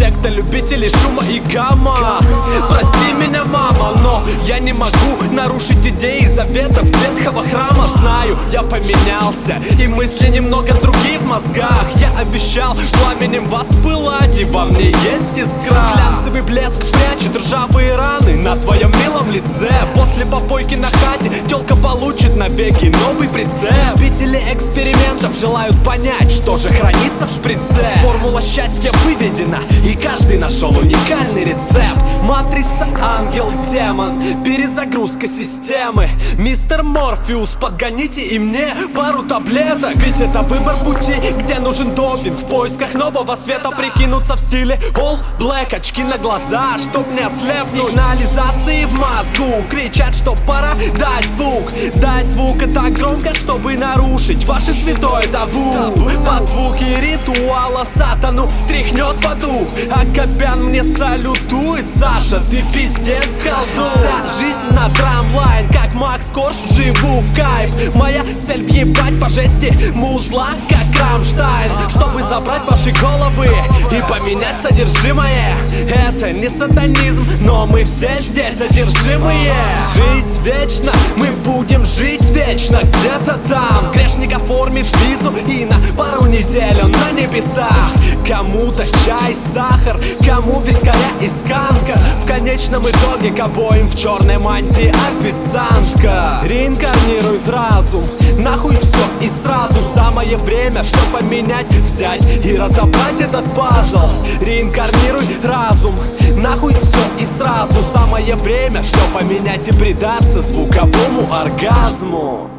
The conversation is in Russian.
Это любители шума и гамма. Прости меня, мама, но я не могу нарушить идеи заветов ветхого храма. Знаю, я поменялся, и мысли немного другие в мозгах. Я обещал пламенем вас пылать, и во мне есть искра. Глянцевый блеск прячет ржавые раны на твоем милом лице. После попойки на хате телка получит навеки новый прицеп. Любители экспериментов желают понять, что же хранится в шприце. Формула счастья выведена, и каждый нашел уникальный рецепт. Матрица, ангел, демон, перезагрузка системы. Мистер Морфеус, подгоните и мне пару таблеток. Ведь это выбор пути, где нужен допинг В поисках нового света. Прикинуться в стиле All Black Очки на глаза, чтоб не ослепнуть. Сигнализации в мозгу Кричат, что пора дать звук. Дать звук это громко, чтобы нарушить Ваше святое табу. Под звуки ритуала сатану Тряхнет в аду. А Копян мне салютует Саша, ты пиздец колдун. Вся жизнь на трамлайн Как Макс Корж, живу в кайф. Моя цель въебать по жести Музла, как Рамштайн Чтобы забрать ваши головы И поменять содержимое. Это не сатанизм Но мы все здесь одержимые. Жить вечно, мы будем жить вечно Где-то там. Грешник оформит визу И на пару недель он на небесах. Кому-то чай, сахар Кому вискаря и сканка В конечном итоге к обоим в черной мантии официантка. Реинкарнируй разум Нахуй все и сразу. Самое время все поменять Взять и разобрать этот пазл. Реинкарнируй разум Нахуй все и сразу. Самое время все поменять и предаться звуковому оргазму